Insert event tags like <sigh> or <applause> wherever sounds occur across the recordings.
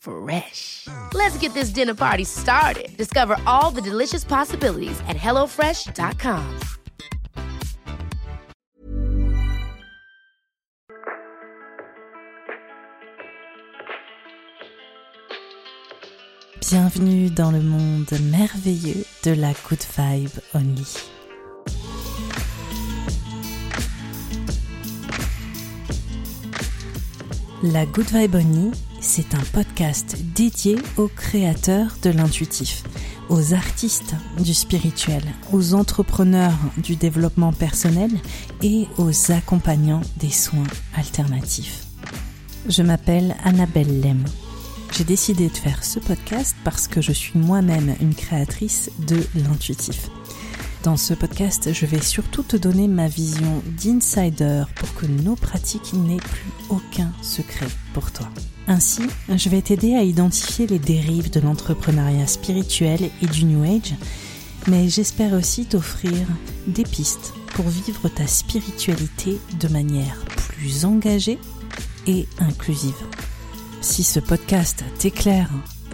Fresh. Let's get this dinner party started. Discover all the delicious possibilities at hellofresh.com. Bienvenue dans le monde merveilleux de la Good Vibe Only. La Good Vibe Only, c'est un podcast dédié aux créateurs de l'intuitif, aux artistes du spirituel, aux entrepreneurs du développement personnel et aux accompagnants des soins alternatifs. Je m'appelle Annabelle Lem. J'ai décidé de faire ce podcast parce que je suis moi-même une créatrice de l'intuitif. Dans ce podcast, je vais surtout te donner ma vision d'insider pour que nos pratiques n'aient plus aucun secret pour toi. Ainsi, je vais t'aider à identifier les dérives de l'entrepreneuriat spirituel et du New Age, mais j'espère aussi t'offrir des pistes pour vivre ta spiritualité de manière plus engagée et inclusive. Si ce podcast t'éclaire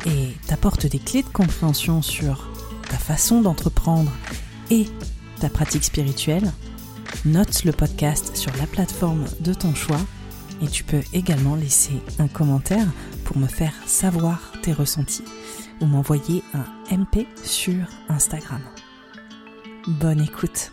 et t'apporte des clés de compréhension sur ta façon d'entreprendre et ta pratique spirituelle, note le podcast sur la plateforme de ton choix et tu peux également laisser un commentaire pour me faire savoir tes ressentis ou m'envoyer un MP sur Instagram. Bonne écoute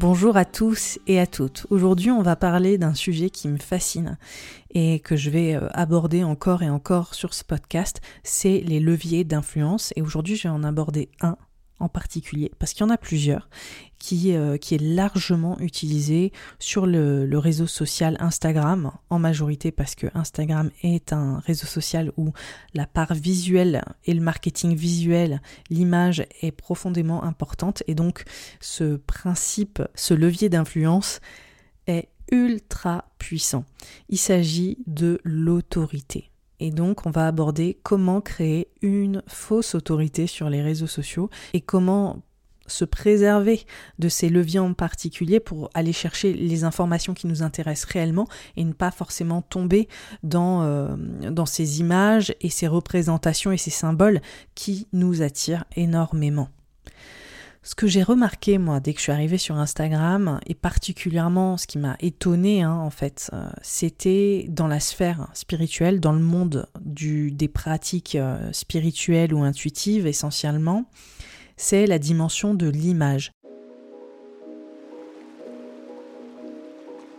Bonjour à tous et à toutes. Aujourd'hui, on va parler d'un sujet qui me fascine et que je vais euh, aborder encore et encore sur ce podcast, c'est les leviers d'influence. Et aujourd'hui, je vais en aborder un en particulier, parce qu'il y en a plusieurs, qui, euh, qui est largement utilisé sur le, réseau social Instagram, en majorité parce que Instagram est un réseau social où la part visuelle et le marketing visuel, l'image est profondément importante, et donc ce principe, ce levier d'influence est ultra puissant. Il s'agit de l'autorité. Et donc, on va aborder comment créer une fausse autorité sur les réseaux sociaux et comment se préserver de ces leviers en particulier pour aller chercher les informations qui nous intéressent réellement et ne pas forcément tomber dans, euh, dans ces images et ces représentations et ces symboles qui nous attirent énormément. Ce que j'ai remarqué, moi, dès que je suis arrivée sur Instagram, et particulièrement ce qui m'a étonnée, hein, en fait, euh, c'était dans la sphère spirituelle, dans le monde des pratiques euh, spirituelles ou intuitives essentiellement, c'est la dimension de l'image.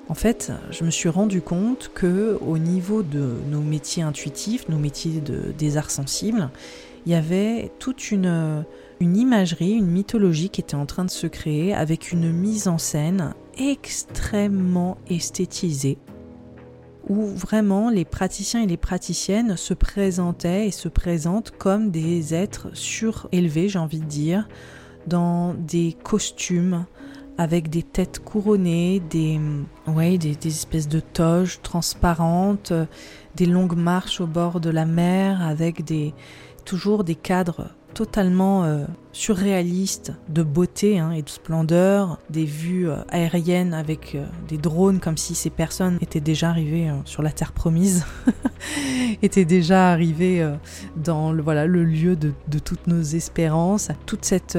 En fait, je me suis rendu compte que au niveau de nos métiers intuitifs, nos métiers de, des arts sensibles, il y avait toute une une imagerie, une mythologie qui était en train de se créer avec une mise en scène extrêmement esthétisée où vraiment les praticiens et les praticiennes se présentaient et se présentent comme des êtres surélevés, j'ai envie de dire, dans des costumes avec des têtes couronnées, des, ouais, des, des espèces de toges transparentes, des longues marches au bord de la mer avec des, toujours des cadres totalement euh, surréalistes de beauté hein, et de splendeur, des vues euh, aériennes avec euh, des drones comme si ces personnes étaient déjà arrivées sur la terre promise, <laughs> étaient déjà arrivées dans le, voilà, le lieu de toutes nos espérances, toute cette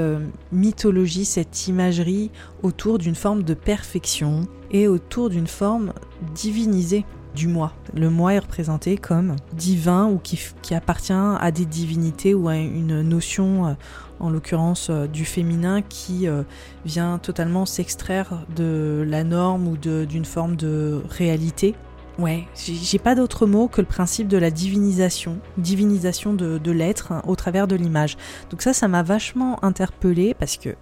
mythologie, cette imagerie autour d'une forme de perfection et autour d'une forme divinisée du moi. Le moi est représenté comme divin ou qui, appartient à des divinités ou à une notion, euh, en l'occurrence euh, du féminin, qui euh, vient totalement s'extraire de la norme ou d'une forme de réalité. Ouais, j'ai pas d'autre mot que le principe de la divinisation, divinisation de, l'être hein, au travers de l'image. Donc ça, ça m'a vachement interpellée parce que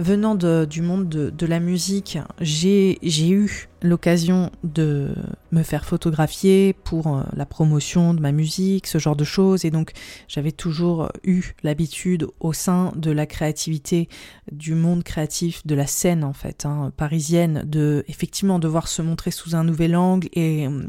venant du monde de, la musique, j'ai eu l'occasion de me faire photographier pour euh, la promotion de ma musique, ce genre de choses. Et donc, j'avais toujours eu l'habitude au sein de la créativité, du monde créatif, de la scène, en fait, hein, parisienne, de effectivement devoir se montrer sous un nouvel angle et hum,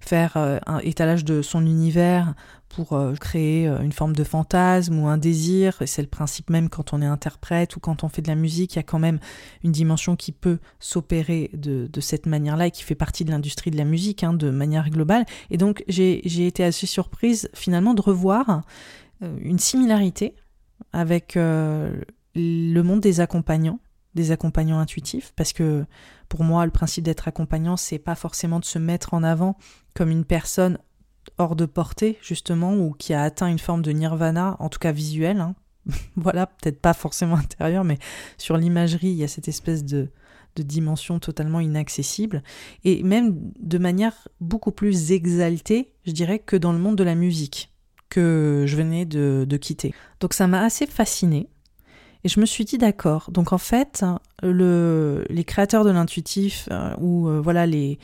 faire euh, un étalage de son univers pour euh, créer euh, une forme de fantasme ou un désir. C'est le principe même quand on est interprète ou quand on fait de la musique, il y a quand même une dimension qui peut s'opérer de, cette manière-là et qui fait partie de l'industrie de la musique hein, de manière globale. Et donc j'ai été assez surprise finalement de revoir une similarité avec le monde des accompagnants des accompagnants intuitifs parce que pour moi le principe d'être accompagnant c'est pas forcément de se mettre en avant comme une personne hors de portée justement ou qui a atteint une forme de nirvana en tout cas visuelle hein. <laughs> voilà peut-être pas forcément intérieur mais sur l'imagerie il y a cette espèce de de dimension totalement inaccessible et même de manière beaucoup plus exaltée je dirais que dans le monde de la musique que je venais de, de quitter donc ça m'a assez fasciné et je me suis dit d'accord. Donc en fait, le, les créateurs de l'intuitif euh, ou euh, voilà les,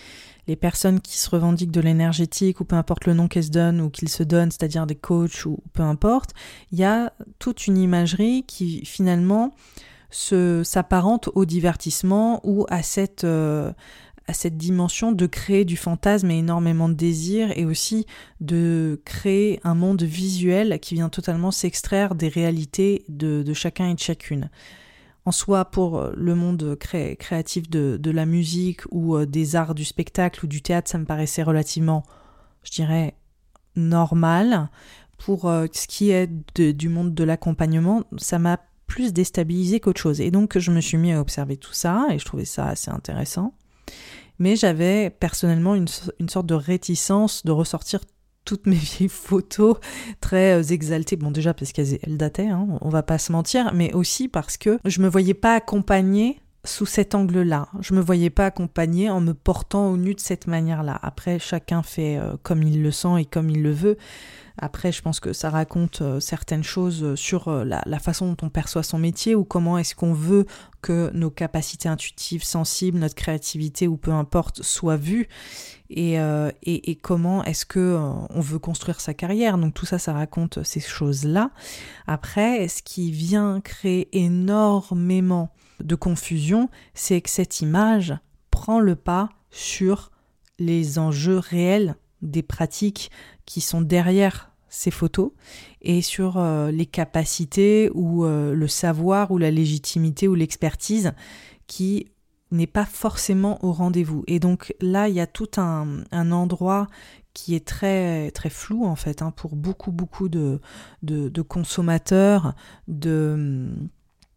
les personnes qui se revendiquent de l'énergétique ou peu importe le nom qu'elles se donnent ou qu'ils se donnent, c'est-à-dire des coachs ou peu importe, il y a toute une imagerie qui finalement s'apparente au divertissement ou à cette euh, à cette dimension de créer du fantasme et énormément de désir et aussi de créer un monde visuel qui vient totalement s'extraire des réalités de, chacun et de chacune. En soi, pour le monde créatif de, la musique ou euh, des arts du spectacle ou du théâtre, ça me paraissait relativement, je dirais, normal. Pour euh, ce qui est du monde de l'accompagnement, ça m'a plus déstabilisé qu'autre chose. Et donc, je me suis mis à observer tout ça et je trouvais ça assez intéressant mais j'avais personnellement une, sorte de réticence de ressortir toutes mes <laughs> vieilles photos très euh, exaltées. Bon, déjà parce qu'elles dataient, hein, on va pas se mentir, mais aussi parce que je me voyais pas accompagnée sous cet angle-là. Je me voyais pas accompagnée en me portant au nu de cette manière-là. Après, chacun fait euh, comme il le sent et comme il le veut. Après, je pense que ça raconte euh, certaines choses sur euh, la, façon dont on perçoit son métier ou comment est-ce qu'on veut que nos capacités intuitives, sensibles, notre créativité ou peu importe soient vues et, et, comment est-ce que on veut construire sa carrière? Donc tout ça, ça raconte ces choses-là. Après, ce qui vient créer énormément de confusion, c'est que cette image prend le pas sur les enjeux réels des pratiques qui sont derrière ces photos et sur euh, les capacités ou euh, le savoir ou la légitimité ou l'expertise qui n'est pas forcément au rendez-vous. Et donc là, il y a tout un, endroit qui est très flou en fait hein, pour beaucoup beaucoup de, de consommateurs, de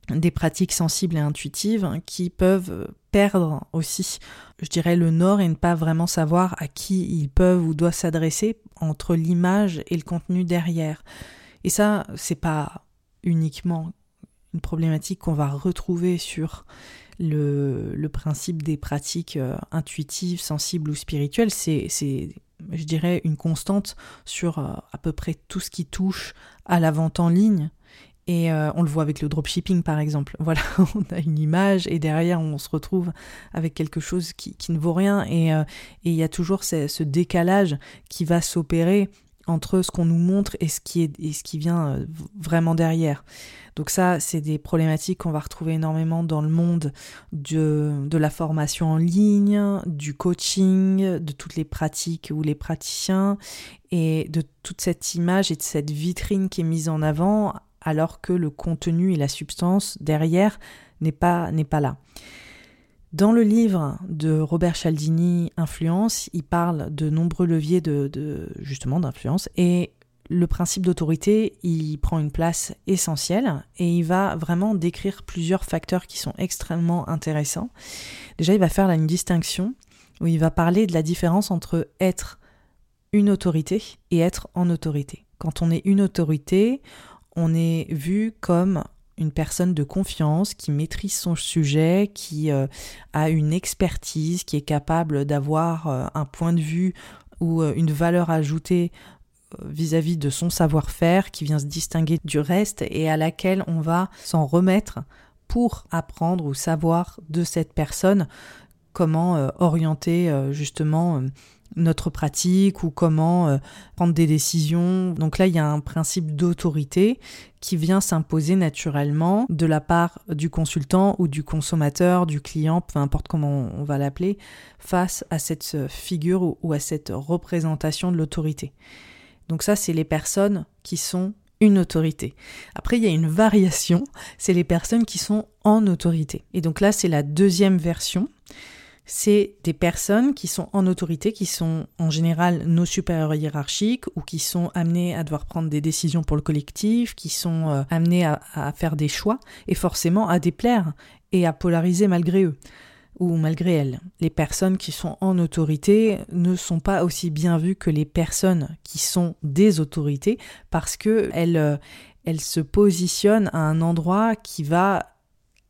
des pratiques sensibles et intuitives hein, qui peuvent perdre aussi, je dirais, le nord et ne pas vraiment savoir à qui ils peuvent ou doivent s'adresser entre l'image et le contenu derrière. Et ça, c'est pas uniquement une problématique qu'on va retrouver sur le, principe des pratiques euh, intuitives, sensibles ou spirituelles, c'est, je dirais, une constante sur euh, à peu près tout ce qui touche à la vente en ligne et euh, on le voit avec le dropshipping par exemple. <laughs> Voilà, on a une image et derrière on se retrouve avec quelque chose qui, ne vaut rien. Et il y a toujours ce, décalage qui va s'opérer entre ce qu'on nous montre et ce qui, est, et ce qui vient euh, vraiment derrière. Donc ça, c'est des problématiques qu'on va retrouver énormément dans le monde de, de la formation en ligne, du coaching, de toutes les pratiques ou les praticiens, et de toute cette image et de cette vitrine qui est mise en avant, alors que le contenu et la substance derrière n'est pas, n'est pas là. Dans le livre de Robert Cialdini, Influence, il parle de nombreux leviers de, justement d'influence et le principe d'autorité, il prend une place essentielle et il va vraiment décrire plusieurs facteurs qui sont extrêmement intéressants. Déjà, il va faire une distinction où il va parler de la différence entre être une autorité et être en autorité. Quand on est une autorité, on est vu comme une personne de confiance qui maîtrise son sujet, qui euh, a une expertise, qui est capable d'avoir euh, un point de vue ou euh, une valeur ajoutée vis-à-vis de son savoir-faire, qui vient se distinguer du reste et à laquelle on va s'en remettre pour apprendre ou savoir de cette personne comment orienter justement notre pratique ou comment euh, prendre des décisions. Donc là, il y a un principe d'autorité qui vient s'imposer naturellement de la part du consultant ou du consommateur, du client, peu importe comment on va l'appeler, face à cette figure ou à cette représentation de l'autorité. Donc ça, c'est les personnes qui sont une autorité. Après, il y a une variation, c'est les personnes qui sont en autorité. Et donc là, c'est la deuxième version c'est des personnes qui sont en autorité, qui sont en général nos supérieurs hiérarchiques ou qui sont amenés à devoir prendre des décisions pour le collectif, qui sont euh, amenés à, faire des choix et forcément à déplaire et à polariser malgré eux ou malgré elles. Les personnes qui sont en autorité ne sont pas aussi bien vues que les personnes qui sont des autorités parce que elles, euh, elles se positionnent à un endroit qui va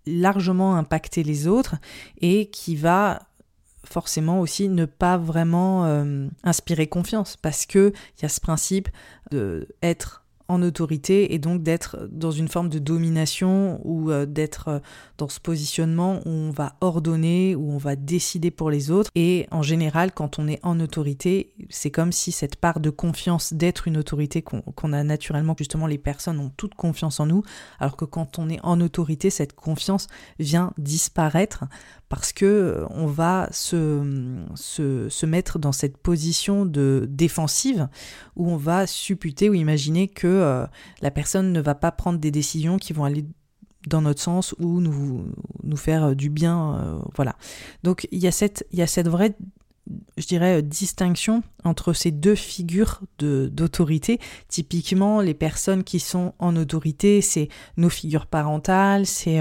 largement impacter les autres et qui va forcément aussi ne pas vraiment euh, inspirer confiance. Parce que il y a ce principe de être en autorité et donc d'être dans une forme de domination ou euh, d'être euh, dans ce positionnement où on va ordonner, où on va décider pour les autres. Et en général, quand on est en autorité, c'est comme si cette part de confiance d'être une autorité qu'on a naturellement, justement, les personnes ont toute confiance en nous, alors que quand on est en autorité, cette confiance vient disparaître parce que euh, on va se, se, se, mettre dans cette position de défensive où on va supputer ou imaginer que euh, la personne ne va pas prendre des décisions qui vont aller dans notre sens ou nous, nous faire euh, du bien. voilà. Donc il y, a cette, il y a cette vraie je dirais, distinction entre ces deux figures d'autorité. Typiquement, les personnes qui sont en autorité, c'est nos figures parentales, c'est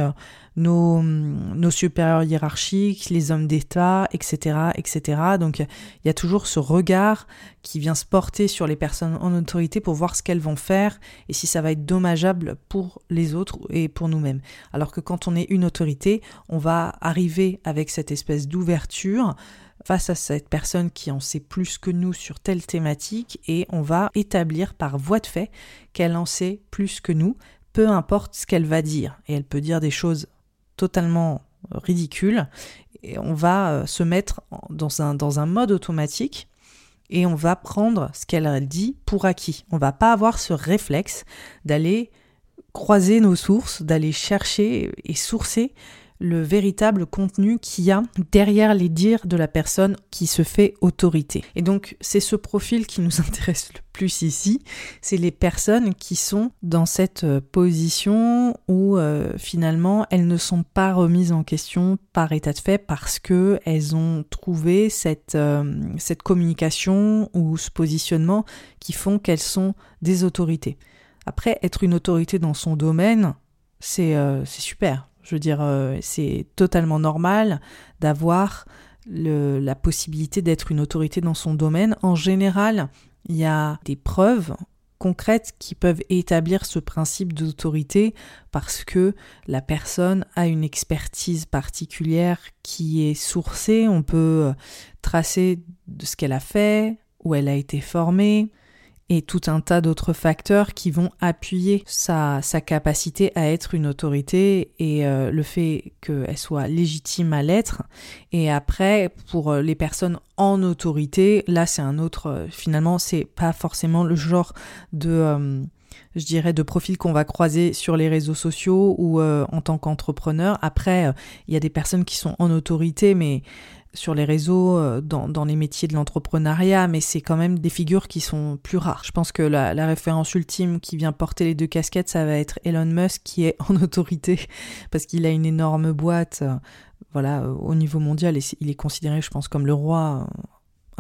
nos, nos supérieurs hiérarchiques, les hommes d'État, etc., etc. Donc il y a toujours ce regard qui vient se porter sur les personnes en autorité pour voir ce qu'elles vont faire et si ça va être dommageable pour les autres et pour nous-mêmes. Alors que quand on est une autorité, on va arriver avec cette espèce d'ouverture face à cette personne qui en sait plus que nous sur telle thématique et on va établir par voie de fait qu'elle en sait plus que nous, peu importe ce qu'elle va dire. Et elle peut dire des choses totalement euh, ridicule. Et on va euh, se mettre dans un, dans un mode automatique et on va prendre ce qu'elle dit pour acquis. On va pas avoir ce réflexe d'aller croiser nos sources, d'aller chercher et sourcer le véritable contenu qu'il y a derrière les dires de la personne qui se fait autorité. Et donc c'est ce profil qui nous <laughs> intéresse le plus ici, c'est les personnes qui sont dans cette euh, position où euh, finalement elles ne sont pas remises en question par état de fait parce que elles ont trouvé cette, euh, cette communication ou ce positionnement qui font qu'elles sont des autorités. Après, être une autorité dans son domaine, c'est super. Je veux dire, euh, c'est totalement normal d'avoir la possibilité d'être une autorité dans son domaine. En général, il y a des preuves concrètes qui peuvent établir ce principe d'autorité parce que la personne a une expertise particulière qui est sourcée, on peut tracer de ce qu'elle a fait, où elle a été formée, et tout un tas d'autres facteurs qui vont appuyer sa, capacité à être une autorité et euh, le fait qu'elle soit légitime à l'être. Et après, pour euh, les personnes en autorité, là c'est un autre, euh, finalement c'est pas forcément le genre de je dirais, de profils qu'on va croiser sur les réseaux sociaux ou euh, en tant qu'entrepreneur. Après, euh, il y a des personnes qui sont en autorité, mais sur les réseaux, euh, dans, les métiers de l'entrepreneuriat, mais c'est quand même des figures qui sont plus rares. Je pense que la, la, référence ultime qui vient porter les deux casquettes, ça va être Elon Musk qui est <laughs> en autorité parce qu'il a une énorme boîte. voilà, au niveau mondial, et il est considéré, je pense, comme le roi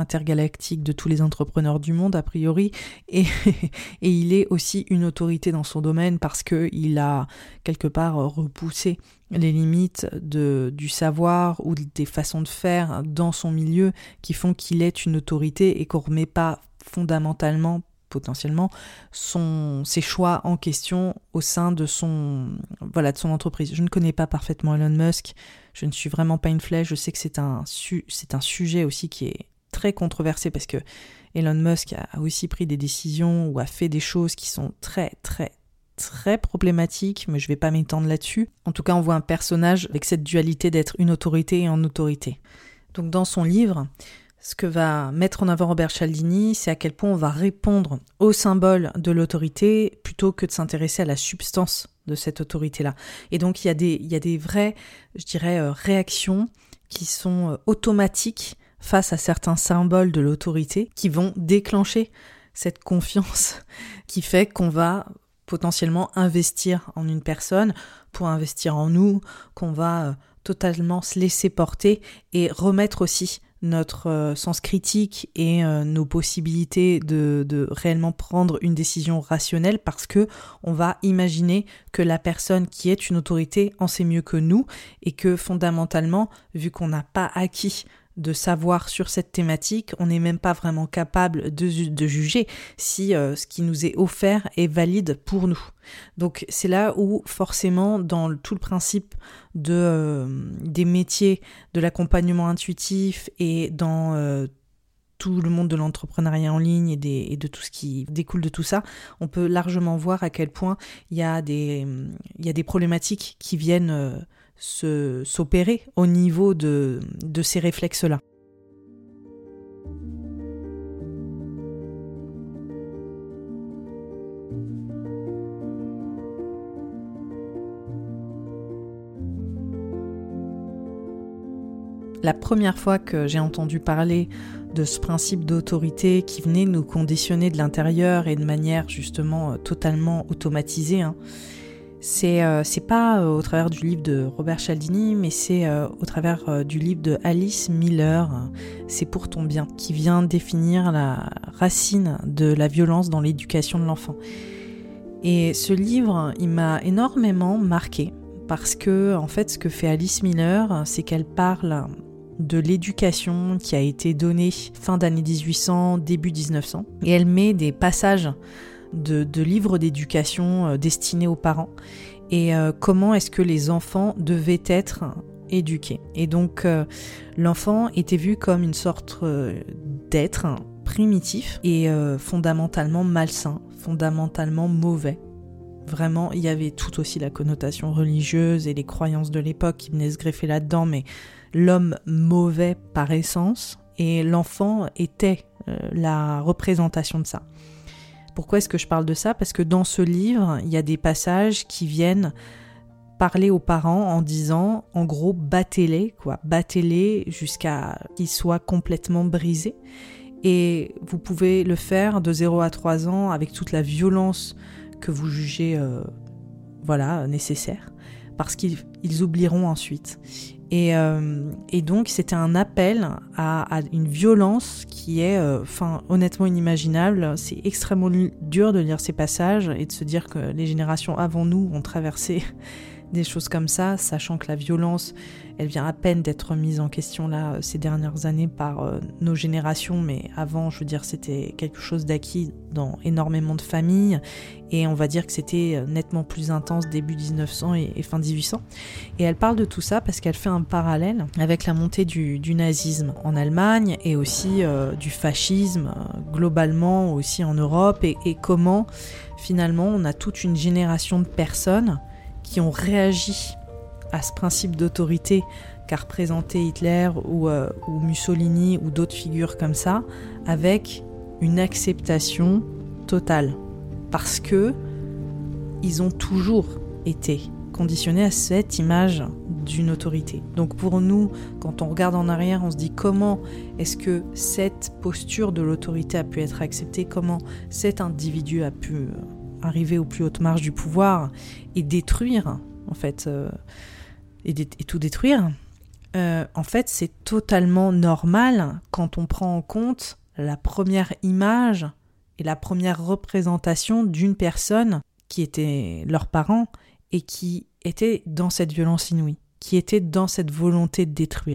intergalactique de tous les entrepreneurs du monde, a priori, et, <laughs> il est aussi une autorité dans son domaine parce qu'il a quelque part repoussé les limites de, du savoir ou des façons de faire dans son milieu qui font qu'il est une autorité et qu'on ne remet pas fondamentalement potentiellement son, ses choix en question au sein de son, voilà, de son entreprise. Je ne connais pas parfaitement Elon Musk, je ne suis vraiment pas une flèche, je sais que c'est un, c'est un sujet aussi qui est très controversé parce que Elon Musk a aussi pris des décisions ou a fait des choses qui sont très très très problématiques, mais je vais pas m'étendre là-dessus. En tout cas, on voit un personnage avec cette dualité d'être une autorité et en autorité. Donc dans son livre, ce que va mettre en avant Robert Cialdini, c'est à quel point on va répondre au symbole de l'autorité plutôt que de s'intéresser à la substance de cette autorité-là. Et donc il y, a des, il y a des vraies, je dirais, euh, réactions qui sont euh, automatiques face à certains symboles de l'autorité qui vont déclencher cette confiance <laughs> qui fait qu'on va potentiellement investir en une personne pour investir en nous, qu'on va euh, totalement se laisser porter et remettre aussi notre euh, sens critique et euh, nos possibilités de, réellement prendre une décision rationnelle parce que on va imaginer que la personne qui est une autorité en sait mieux que nous et que fondamentalement, vu qu'on n'a pas acquis de savoir sur cette thématique, on n'est même pas vraiment capable de, de juger si euh, ce qui nous est offert est valide pour nous. Donc c'est là où forcément dans tout le principe de, euh, des métiers de l'accompagnement intuitif et dans euh, tout le monde de l'entrepreneuriat en ligne et, et, de tout ce qui découle de tout ça, on peut largement voir à quel point il y il y a des problématiques qui viennent s'opérer au niveau de, ces réflexes-là. La première fois que j'ai entendu parler de ce principe d'autorité qui venait nous conditionner de l'intérieur et de manière justement totalement automatisée, hein, c'est euh, c'est pas euh, au travers du livre de Robert Cialdini, mais c'est euh, au travers du livre de Alice Miller, C'est pour ton bien, qui vient définir la racine de la violence dans l'éducation de l'enfant. Et ce livre, il m'a énormément marqué parce que en fait, ce que fait Alice Miller, c'est qu'elle parle de l'éducation qui a été donnée fin d'année 1800, début 1900, et elle met des passages de, livres d'éducation euh, destinés aux parents et euh, comment est-ce que les enfants devaient être éduqués? Et donc euh, l'enfant était vu comme une sorte d'être primitif et fondamentalement malsain, fondamentalement mauvais. Vraiment, il y avait tout aussi la connotation religieuse et les croyances de l'époque qui venaient se greffer là-dedans, mais l'homme mauvais par essence et l'enfant était la représentation de ça. Pourquoi est-ce que je parle de ça? Parce que dans ce livre, il y a des passages qui viennent parler aux parents en disant, en gros, battez-les, quoi, battez-les jusqu'à qu'ils soient complètement brisés. Et vous pouvez le faire de 0 à 3 ans avec toute la violence que vous jugez, euh, voilà, nécessaire, parce qu'ils oublieront ensuite. Euh, et, donc c'était un appel à, une violence qui est, euh, honnêtement inimaginable. C'est extrêmement dur de lire ces passages et de se dire que les générations avant nous ont traversé des choses comme ça, sachant que la violence, elle vient à peine d'être mise en question là ces dernières années par euh, nos générations, mais avant, je veux dire, c'était quelque chose d'acquis dans énormément de familles, et on va dire que c'était euh, nettement plus intense début 1900 et, fin 1800. Et elle parle de tout ça parce qu'elle fait un parallèle avec la montée du, nazisme en Allemagne et aussi euh, du fascisme globalement aussi en Europe, et comment finalement on a toute une génération de personnes qui ont réagi à ce principe d'autorité qu'a représenté Hitler euh, ou, Mussolini ou d'autres figures comme ça, avec une acceptation totale. Parce que ils ont toujours été conditionnés à cette image d'une autorité. Donc pour nous, quand on regarde en arrière, on se dit comment est-ce que cette posture de l'autorité a pu être acceptée, comment cet individu a pu arriver aux plus hautes marges du pouvoir et détruire, en fait, euh, et, tout détruire, euh, en fait, c'est totalement normal quand on prend en compte la première image et la première représentation d'une personne qui était leurs parents et qui était dans cette violence inouïe, qui était dans cette volonté de détruire.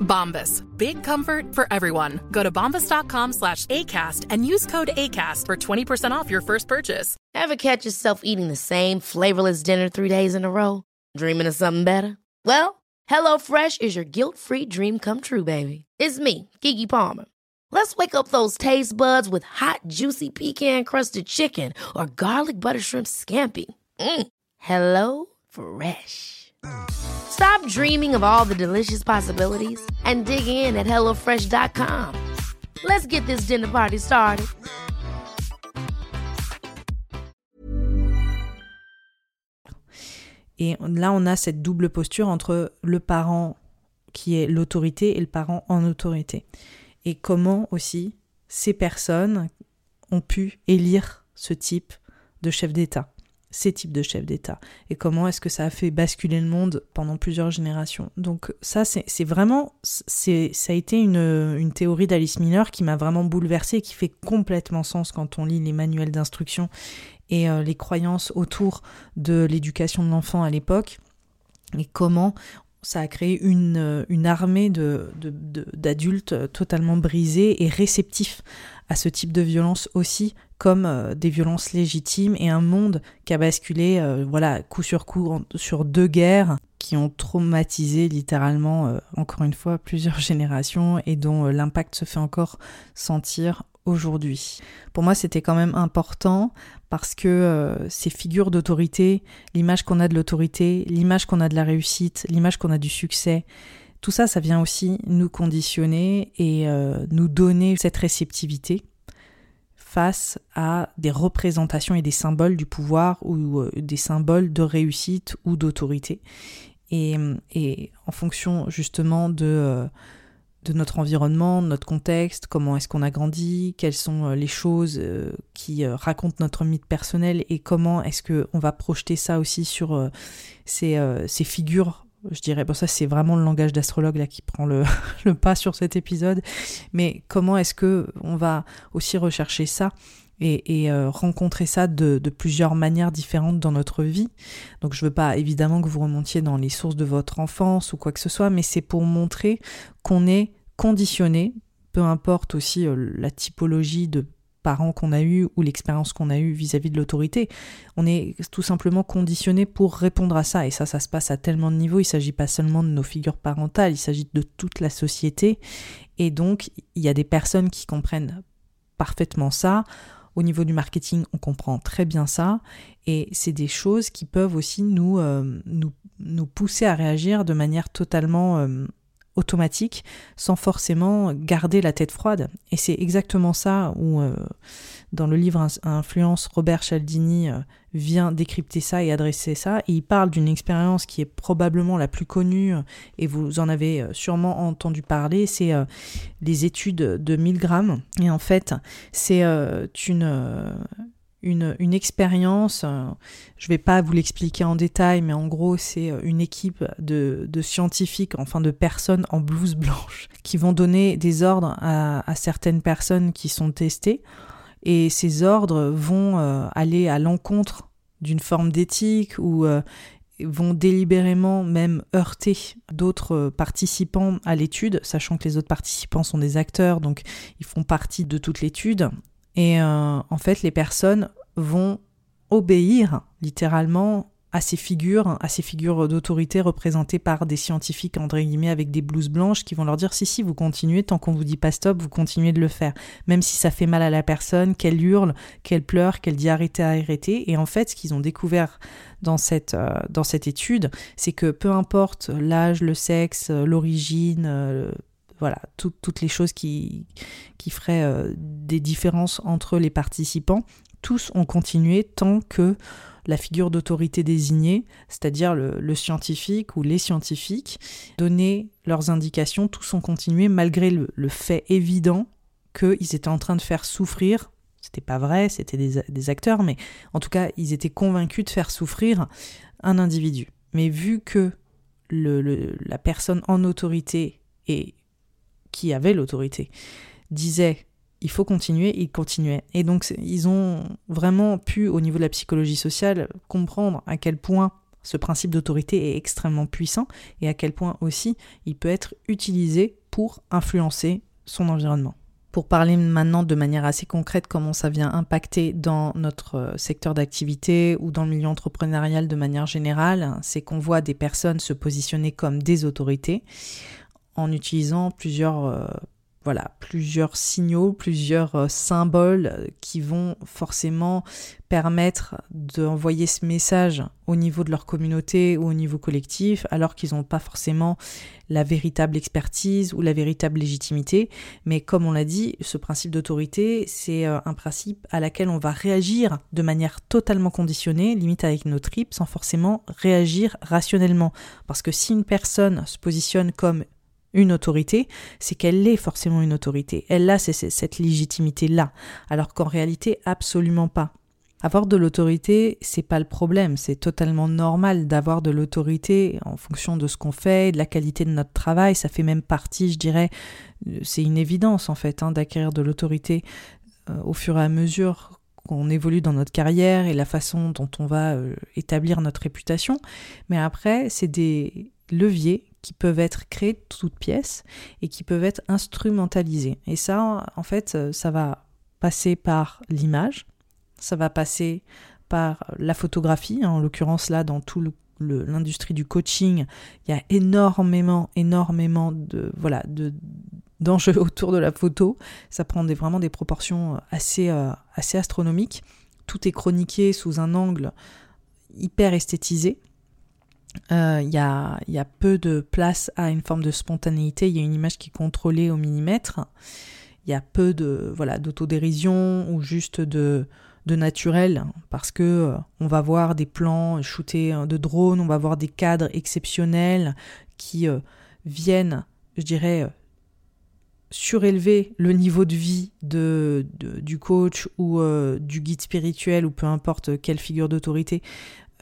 Bombas. Big comfort for everyone. Go to bombas.com slash ACAST and use code ACAST for 20% off your first purchase. Ever catch yourself eating the same flavorless dinner three days in a row? Dreaming of something better? Well, HelloFresh is your guilt-free dream come true, baby. It's me, Kiki Palmer. Let's wake up those taste buds with hot, juicy pecan-crusted chicken or garlic butter shrimp scampi. Mm. Hello Fresh. Stop dreaming of all the delicious possibilities and dig in at HelloFresh.com. Let's get this dinner party started. Et là, on a cette double posture entre le parent qui est l'autorité et le parent en autorité. Et comment aussi ces personnes ont pu élire ce type de chef d'État ces types de chefs d'État et comment est-ce que ça a fait basculer le monde pendant plusieurs générations. Donc ça, c'est vraiment, ça a été une, une théorie d'Alice Miller qui m'a vraiment bouleversée et qui fait complètement sens quand on lit les manuels d'instruction et euh, les croyances autour de l'éducation de l'enfant à l'époque et comment ça a créé une, une armée d'adultes de, de, totalement brisés et réceptifs à ce type de violence aussi comme euh, des violences légitimes et un monde qui a basculé, euh, voilà, coup sur coup sur deux guerres qui ont traumatisé littéralement, euh, encore une fois, <laughs> plusieurs générations et dont l'impact se fait encore sentir aujourd'hui. Pour moi, c'était quand même important parce que ces figures d'autorité, l'image qu'on a de l'autorité, l'image qu'on a de la réussite, l'image qu'on a du succès, tout ça, ça vient aussi nous conditionner et nous donner cette réceptivité face à des représentations et des symboles du pouvoir ou euh, des symboles de réussite ou d'autorité. Et, en fonction justement de, euh, de notre environnement, de notre contexte, comment est-ce qu'on a grandi, quelles sont euh, les choses qui racontent notre mythe personnel et comment est-ce qu'on va projeter ça aussi sur ces figures je dirais, bon ça c'est vraiment le langage d'astrologue là qui prend <laughs> le, pas sur cet épisode, mais comment est-ce que on va aussi rechercher ça et, euh, rencontrer ça de, de, plusieurs manières différentes dans notre vie? Donc je veux pas évidemment que vous remontiez dans les sources de votre enfance ou quoi que ce soit, mais c'est pour montrer qu'on est conditionné, peu importe aussi euh, la typologie de parents qu'on a eu ou l'expérience qu'on a eue vis-à-vis de l'autorité. On est tout simplement conditionné pour répondre à ça. Et ça, ça se passe à tellement de niveaux. Il ne s'agit pas seulement de nos figures parentales, il s'agit de toute la société. Et donc, il y a des personnes qui comprennent parfaitement ça. Au niveau du marketing, on comprend très bien ça. Et c'est des choses qui peuvent aussi nous, euh, nous, pousser à réagir de manière totalement... Euh, automatique sans forcément garder la tête froide. Et c'est exactement ça où, euh, dans le livre Influence, Robert Cialdini euh, vient décrypter ça et adresser ça. Et il parle d'une expérience qui est probablement la plus connue, et vous en avez sûrement entendu parler, c'est les études de Milgram. Et en fait, c'est une une, une expérience, euh, je ne vais pas vous l'expliquer en détail, mais en gros c'est euh, une équipe de, de, scientifiques, enfin de personnes en blouse blanche, <laughs> qui vont donner des ordres à, certaines personnes qui sont testées, et ces ordres vont euh, aller à l'encontre d'une forme d'éthique ou vont délibérément même heurter d'autres participants à l'étude, sachant que les autres participants sont des acteurs, donc ils font partie de toute l'étude. Et euh, en fait, les personnes vont obéir littéralement à ces figures, à ces figures d'autorité représentées par des scientifiques, entre guillemets, avec des blouses blanches qui vont leur dire si, si, vous continuez, tant qu'on vous dit pas stop, vous continuez de le faire. Même si ça fait mal à la personne, qu'elle hurle, qu'elle pleure, qu'elle dit arrêtez, arrêtez. Et en fait, ce qu'ils ont découvert dans cette, euh, étude, c'est que peu importe l'âge, le sexe, l'origine, euh, voilà, toutes les choses qui, qui feraient euh, des différences entre les participants, tous ont continué tant que la figure d'autorité désignée, c'est-à-dire le, scientifique ou les scientifiques, donnaient leurs indications, tous ont continué malgré le, fait évident qu'ils étaient en train de faire souffrir. C'était pas vrai, c'était des, acteurs, mais en tout cas, ils étaient convaincus de faire souffrir un individu. Mais vu que la personne en autorité est qui avait l'autorité, disait il faut continuer, il continuait. Et donc ils ont vraiment pu, au niveau de la psychologie sociale, comprendre à quel point ce principe d'autorité est extrêmement puissant et à quel point aussi il peut être utilisé pour influencer son environnement. Pour parler maintenant de manière assez concrète comment ça vient impacter dans notre euh, secteur d'activité ou dans le milieu entrepreneurial de manière générale, c'est qu'on voit des personnes se positionner comme des autorités en utilisant plusieurs, euh, voilà, plusieurs signaux, plusieurs euh, symboles euh, qui vont forcément permettre d'envoyer ce message au niveau de leur communauté ou au niveau collectif, alors qu'ils n'ont pas forcément la véritable expertise ou la véritable légitimité. Mais comme on l'a dit, ce principe d'autorité, c'est un principe à laquelle on va réagir de manière totalement conditionnée, limite avec nos tripes, sans forcément réagir rationnellement. Parce que si une personne se positionne comme une autorité, c'est qu'elle est forcément une autorité. Elle a cette légitimité-là, alors qu'en réalité, absolument pas. Avoir de l'autorité, c'est pas le problème, c'est totalement normal d'avoir de l'autorité en fonction de ce qu'on fait, de la qualité de notre travail, ça fait même partie, je dirais, c'est une évidence en fait, hein, d'acquérir de l'autorité euh, au fur et à mesure qu'on évolue dans notre carrière et la façon dont on va euh, établir notre réputation. Mais après, c'est des leviers qui peuvent être créés de toutes pièces et qui peuvent être instrumentalisés. Et ça, en fait, ça va passer par l'image, ça va passer par la photographie, en l'occurrence là dans tout l'industrie du coaching, il y a énormément, énormément de voilà de d'enjeux <laughs> autour de la photo. Ça prend vraiment des proportions assez, euh, assez astronomiques. Tout est chroniqué sous un angle hyper esthétisé. Euh, il y, a, y, a, peu de place à une forme de spontanéité, il y a une image qui est contrôlée au millimètre, il y a peu de voilà d'autodérision ou juste de, de naturel parce que euh, on va voir des plans shootés euh, de drone, on va voir des cadres exceptionnels qui viennent, je dirais, surélever le niveau de vie de, du coach ou du guide spirituel ou peu importe quelle figure d'autorité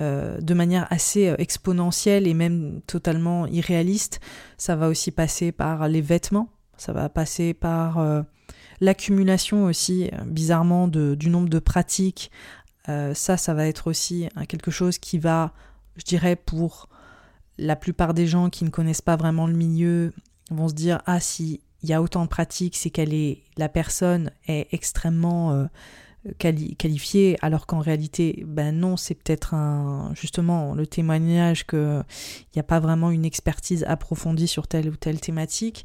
euh, de manière assez euh, exponentielle et même totalement irréaliste. Ça va aussi passer par les vêtements, ça va passer par euh, l'accumulation aussi, bizarrement, du nombre de pratiques. ça, ça va être aussi quelque chose qui va, je dirais, pour la plupart des gens qui ne connaissent pas vraiment le milieu, vont se dire ah si il y a autant de pratiques, c'est qu'elle est la personne est extrêmement qualifié, alors qu'en réalité, ben non, c'est peut-être un, justement le témoignage qu'il n'y a pas vraiment une expertise approfondie sur telle ou telle thématique.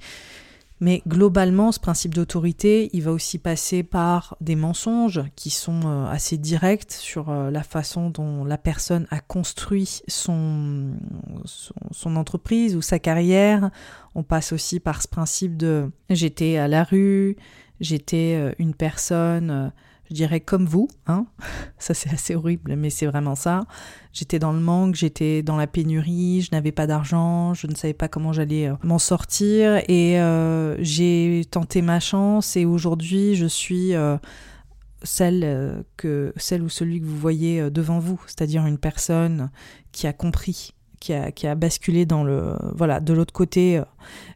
Mais globalement, ce principe d'autorité, il va aussi passer par des mensonges qui sont euh, assez directs sur euh, la façon dont la personne a construit son, son, entreprise ou sa carrière. On passe aussi par ce principe de j'étais à la rue, j'étais euh, une personne je dirais comme vous, hein. <laughs> Ça c'est assez horrible, mais c'est vraiment ça. J'étais dans le manque, j'étais dans la pénurie, je n'avais pas d'argent, je ne savais pas comment j'allais euh, m'en sortir et euh, j'ai tenté ma chance et aujourd'hui je suis euh, celle ou celui que vous voyez devant vous, c'est-à-dire une personne qui a compris qui a, basculé dans le voilà de l'autre côté euh,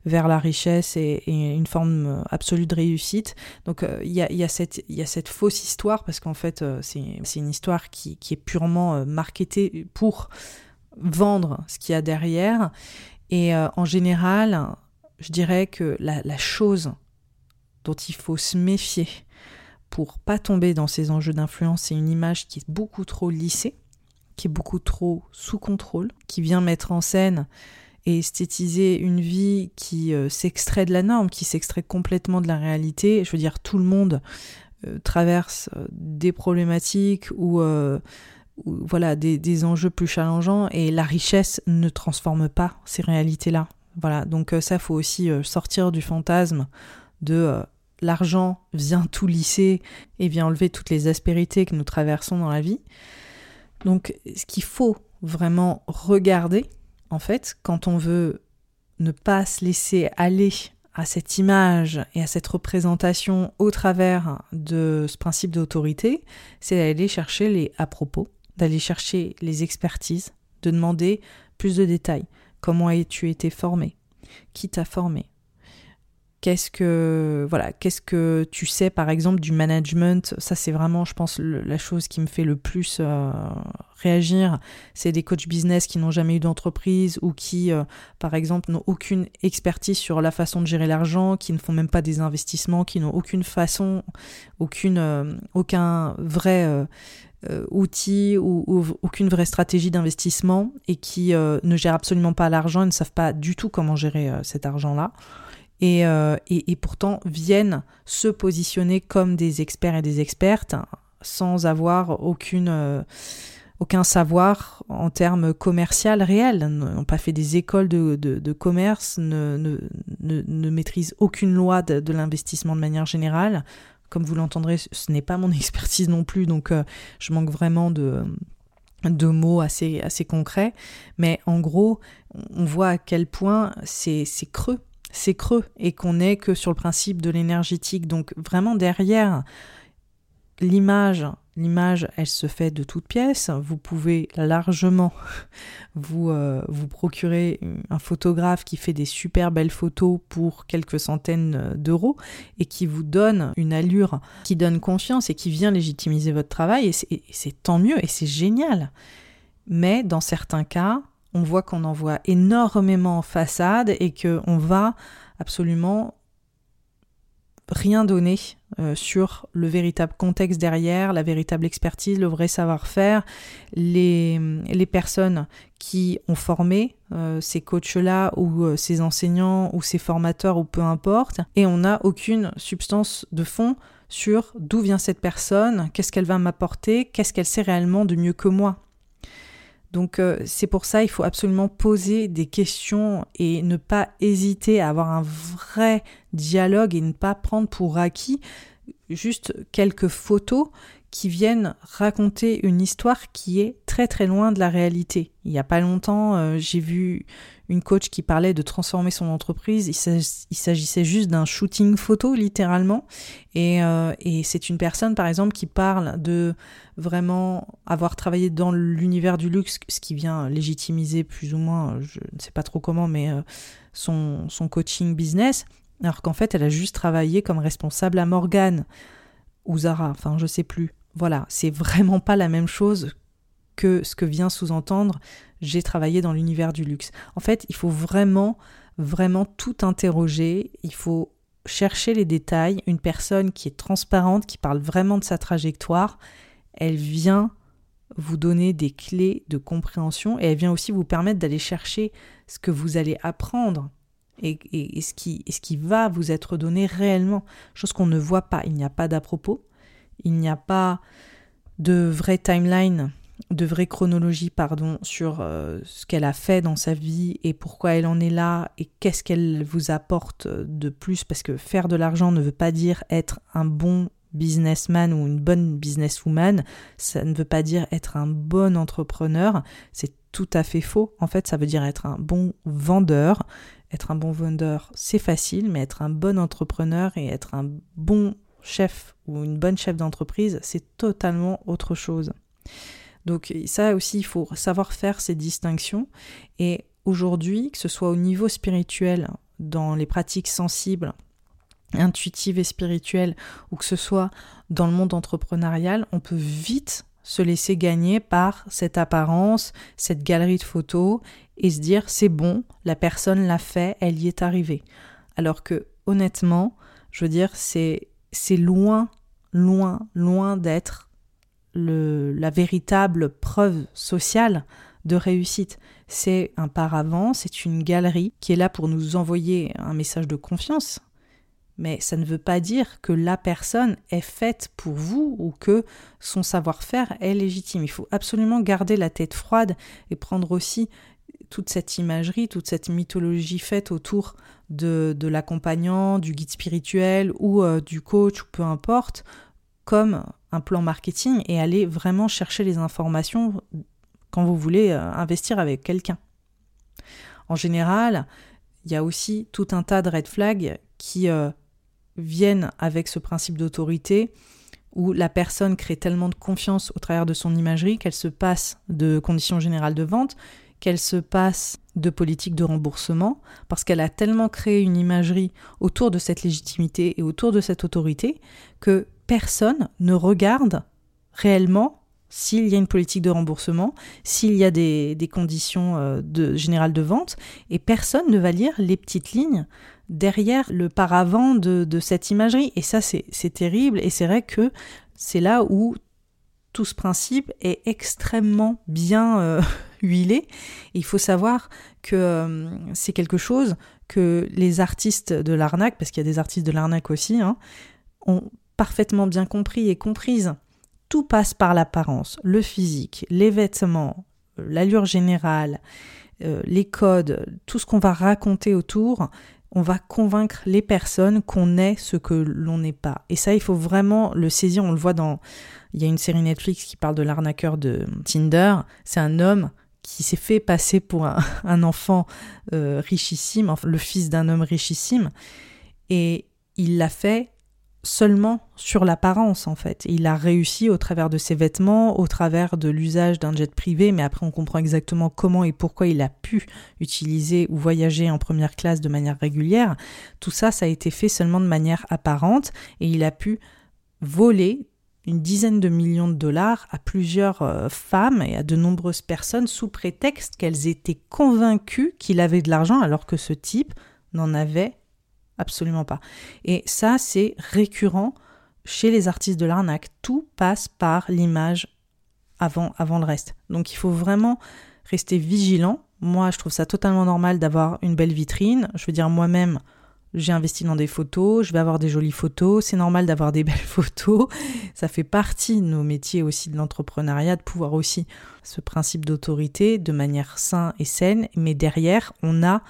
vers la richesse et, une forme euh, absolue de réussite. Donc euh, il y, a, y, a cette, y a cette fausse histoire parce qu'en fait c'est une histoire qui, qui est purement marketée pour vendre ce qu'il y a derrière. Et en général, je dirais que la, la chose dont il faut se méfier pour pas tomber dans ces enjeux d'influence, c'est une image qui est beaucoup trop lissée qui est beaucoup trop sous contrôle, qui vient mettre en scène et esthétiser une vie qui euh, s'extrait de la norme, qui s'extrait complètement de la réalité. Je veux dire, tout le monde euh, traverse euh, des problématiques ou, voilà des, enjeux plus challengeants et la richesse ne transforme pas ces réalités-là. Voilà, donc ça faut aussi sortir du fantasme de l'argent vient tout lisser et vient enlever toutes les aspérités que nous traversons dans la vie. Donc ce qu'il faut vraiment regarder, en fait, quand on veut ne pas se laisser aller à cette image et à cette représentation au travers de ce principe d'autorité, c'est d'aller chercher les à propos, d'aller chercher les expertises, de demander plus de détails. Comment as-tu été formé? Qui t'a formé? Qu'est-ce que voilà, qu'est-ce que tu sais par exemple du management? Ça c'est vraiment, je pense, la chose qui me fait le plus euh, réagir. C'est des coachs business qui n'ont jamais eu d'entreprise ou qui, euh, par exemple, n'ont aucune expertise sur la façon de gérer l'argent, qui ne font même pas des investissements, qui n'ont aucune façon, aucune, euh, aucun vrai outil ou, ou, aucune vraie stratégie d'investissement et qui ne gèrent absolument pas l'argent et ne savent pas du tout comment gérer cet argent-là. Euh, et, et, pourtant viennent se positionner comme des experts et des expertes sans avoir aucune, euh, aucun savoir en termes commercial réel, n'ont pas fait des écoles de, de, commerce, ne, ne, ne, maîtrisent aucune loi de, l'investissement de manière générale. Comme vous l'entendrez, ce n'est pas mon <laughs> expertise non plus, donc euh, je manque vraiment de, de mots assez, assez concrets. Mais en gros, on voit à quel point c'est creux c'est creux et qu'on n'est que sur le principe de l'énergétique. Donc vraiment derrière l'image, l'image elle se fait de toutes pièces. Vous pouvez largement <laughs> vous, euh, vous procurer un photographe qui fait des super belles photos pour quelques centaines d'euros et qui vous donne une allure qui donne confiance et qui vient légitimiser votre travail et c'est tant mieux et c'est génial. Mais dans certains cas, on voit qu'on en voit énormément en façade et qu'on va absolument rien donner euh, sur le véritable contexte derrière, la véritable expertise, le vrai savoir-faire, les, les, personnes qui ont formé euh, ces coachs-là ou euh, ces enseignants ou ces formateurs ou peu importe, et on n'a aucune substance de fond sur d'où vient cette personne, qu'est-ce qu'elle va m'apporter, qu'est-ce qu'elle sait réellement de mieux que moi. Donc euh, c'est pour ça il faut absolument poser des questions et ne pas hésiter à avoir un vrai dialogue et ne pas prendre pour acquis juste quelques photos qui viennent raconter une histoire qui est très très loin de la réalité. Il n'y a pas longtemps, euh, j'ai vu une coach qui parlait de transformer son entreprise. Il s'agissait juste d'un shooting photo, littéralement. Et, euh, et c'est une personne, par exemple, qui parle de vraiment avoir travaillé dans l'univers du luxe, ce qui vient légitimiser plus ou moins, je ne sais pas trop comment, mais euh, son, coaching business. Alors qu'en fait, elle a juste travaillé comme responsable à Morgane ou Zara, enfin, je sais plus. Voilà, c'est vraiment pas la même chose que ce que vient sous-entendre j'ai travaillé dans l'univers du luxe. En fait, il faut vraiment, vraiment tout interroger, il faut chercher les détails. Une personne qui est transparente, qui parle vraiment de sa trajectoire, elle vient vous donner des clés de compréhension et elle vient aussi vous permettre d'aller chercher ce que vous allez apprendre et, ce qui, ce qui va vous être donné réellement, chose qu'on ne voit pas. Il n'y a pas d'à propos, il n'y a pas de vraie timeline, de vraie chronologie, pardon, sur euh, ce qu'elle a fait dans sa vie et pourquoi elle en est là et qu'est-ce qu'elle vous apporte de plus, parce que faire de l'argent ne veut pas dire être un bon businessman ou une bonne businesswoman, ça ne veut pas dire être un bon entrepreneur, c'est tout à fait faux. En fait, ça veut dire être un bon vendeur. Être un bon vendeur, c'est facile, mais être un bon entrepreneur et être un bon chef ou une bonne chef d'entreprise, c'est totalement autre chose. Donc ça aussi, il faut savoir faire ces distinctions. Et aujourd'hui, que ce soit au niveau spirituel, dans les pratiques sensibles, intuitives et spirituelles, ou que ce soit dans le monde entrepreneurial, on peut vite se laisser gagner par cette apparence, cette galerie de photos, et se dire c'est bon, la personne l'a fait, elle y est arrivée. Alors que honnêtement, je veux dire, c'est loin, loin, loin d'être la véritable preuve sociale de réussite. C'est un paravent, c'est une galerie qui est là pour nous envoyer un message de confiance. Mais ça ne veut pas dire que la personne est faite pour vous ou que son savoir-faire est légitime. Il faut absolument garder la tête froide et prendre aussi toute cette imagerie, toute cette mythologie faite autour de, de l'accompagnant, du guide spirituel ou euh, du coach ou peu importe, comme un plan marketing et aller vraiment chercher les informations quand vous voulez euh, investir avec quelqu'un. En général, il y a aussi tout un tas de red flags qui euh, viennent avec ce principe d'autorité où la personne crée tellement de confiance au travers de son imagerie qu'elle se passe de conditions générales de vente qu'elle se passe de politique de remboursement, parce qu'elle a tellement créé une imagerie autour de cette légitimité et autour de cette autorité que personne ne regarde réellement s'il y a une politique de remboursement, s'il y a des, conditions euh, générales de vente, et personne ne va lire les petites lignes derrière le paravent de, cette imagerie. Et ça, c'est terrible, et c'est vrai que c'est là où ce principe est extrêmement bien euh, <laughs> huilé. il faut savoir que euh, c'est quelque chose que les artistes de l'arnaque, parce qu'il y a des artistes de l'arnaque aussi, hein, ont parfaitement bien compris et comprise. Tout passe par l'apparence, le physique, les vêtements, l'allure générale, euh, les codes, tout ce qu'on va raconter autour, on va convaincre les personnes qu'on est ce que l'on n'est pas. Et ça, il faut vraiment le saisir. On le voit dans. Il y a une série Netflix qui parle de l'arnaqueur de Tinder. C'est un homme qui s'est fait passer pour un, <laughs> enfant euh, richissime, le fils d'un homme richissime, et il l'a fait seulement sur l'apparence en fait. il a réussi au travers de ses vêtements, au travers de l'usage d'un jet privé, mais après on comprend exactement comment et pourquoi il a pu utiliser ou voyager en première classe de manière régulière. Tout ça, ça a été fait seulement de manière apparente et il a pu voler une dizaine de millions de dollars à plusieurs euh, femmes et à de nombreuses personnes sous prétexte qu'elles étaient convaincues qu'il avait de l'argent alors que ce type n'en avait absolument pas. Et ça, c'est récurrent chez les artistes de l'arnaque. Tout passe par l'image avant, avant le reste. Donc il faut vraiment rester vigilant. Moi, je trouve ça totalement normal d'avoir une belle vitrine. Je veux dire, moi-même, j'ai investi dans des photos, je vais avoir des jolies photos, c'est normal d'avoir des <laughs> belles photos, ça fait partie de nos métiers aussi de l'entrepreneuriat, de pouvoir aussi ce principe d'autorité de manière saine et saine, mais derrière, on a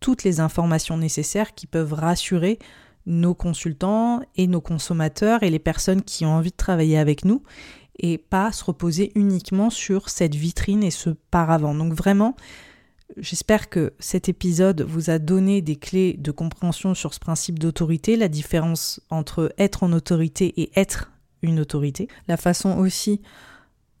toutes les informations nécessaires qui peuvent rassurer nos consultants et nos consommateurs et les personnes qui ont envie de travailler avec nous et pas se reposer uniquement sur cette vitrine et ce paravent. Donc vraiment, J'espère que cet épisode vous a donné des clés de compréhension sur ce principe d'autorité, la différence entre être en autorité et être une autorité, la façon aussi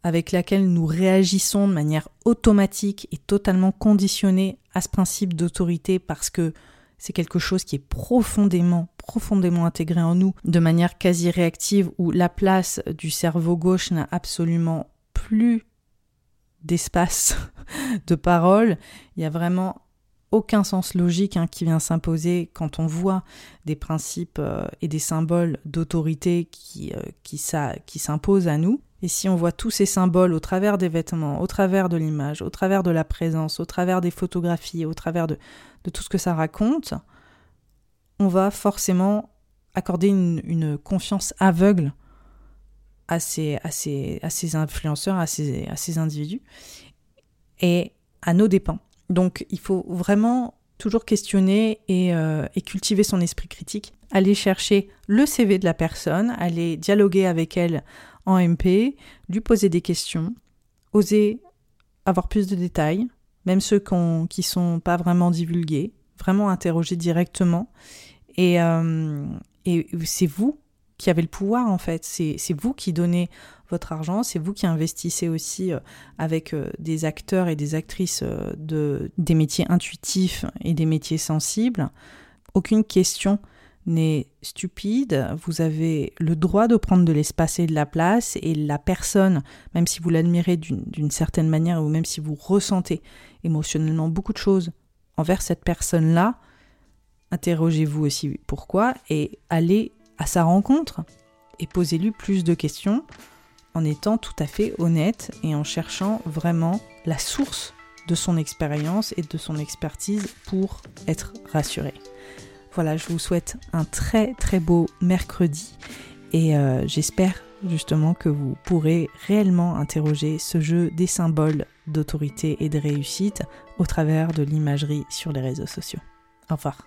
avec laquelle nous réagissons de manière automatique et totalement conditionnée à ce principe d'autorité parce que c'est quelque chose qui est profondément, profondément intégré en nous de manière quasi réactive où la place du cerveau gauche n'a absolument plus d'espace <laughs> de parole. Il y a vraiment aucun sens logique hein, qui vient s'imposer quand on voit des principes euh, et des symboles d'autorité qui, euh, qui, qui s'imposent à nous. Et si on voit tous ces symboles au travers des vêtements, au travers de l'image, au travers de la présence, au travers des photographies, au travers de, tout ce que ça raconte, on va forcément accorder une, confiance aveugle à ces, à ces, à ces influenceurs, à ces, à ces individus, et à nos dépens. Donc il faut vraiment toujours questionner et, euh, et, cultiver son esprit critique, aller chercher le CV de la personne, aller dialoguer avec elle en MP, lui poser des questions, oser avoir plus de détails, même ceux qui sont pas vraiment divulgués, vraiment interroger directement. Euh, et c'est vous qui avez le pouvoir en fait, c'est vous qui donnez votre argent, c'est vous qui investissez aussi euh, avec euh, des acteurs et des actrices de, des métiers intuitifs et des métiers sensibles. Aucune question n'est stupide, vous avez le droit de prendre de l'espace et de la place, et la personne, même si vous l'admirez d'une certaine manière, ou même si vous ressentez émotionnellement beaucoup de choses envers cette personne-là, interrogez-vous aussi pourquoi, et allez à sa rencontre, et posez-lui plus de questions, en étant tout à fait honnête et en cherchant vraiment la source de son expérience et de son expertise pour être rassuré. Voilà, je vous souhaite un très très beau mercredi et euh, j'espère justement que vous pourrez réellement interroger ce jeu des symboles d'autorité et de réussite au travers de l'imagerie sur les réseaux sociaux. Au revoir.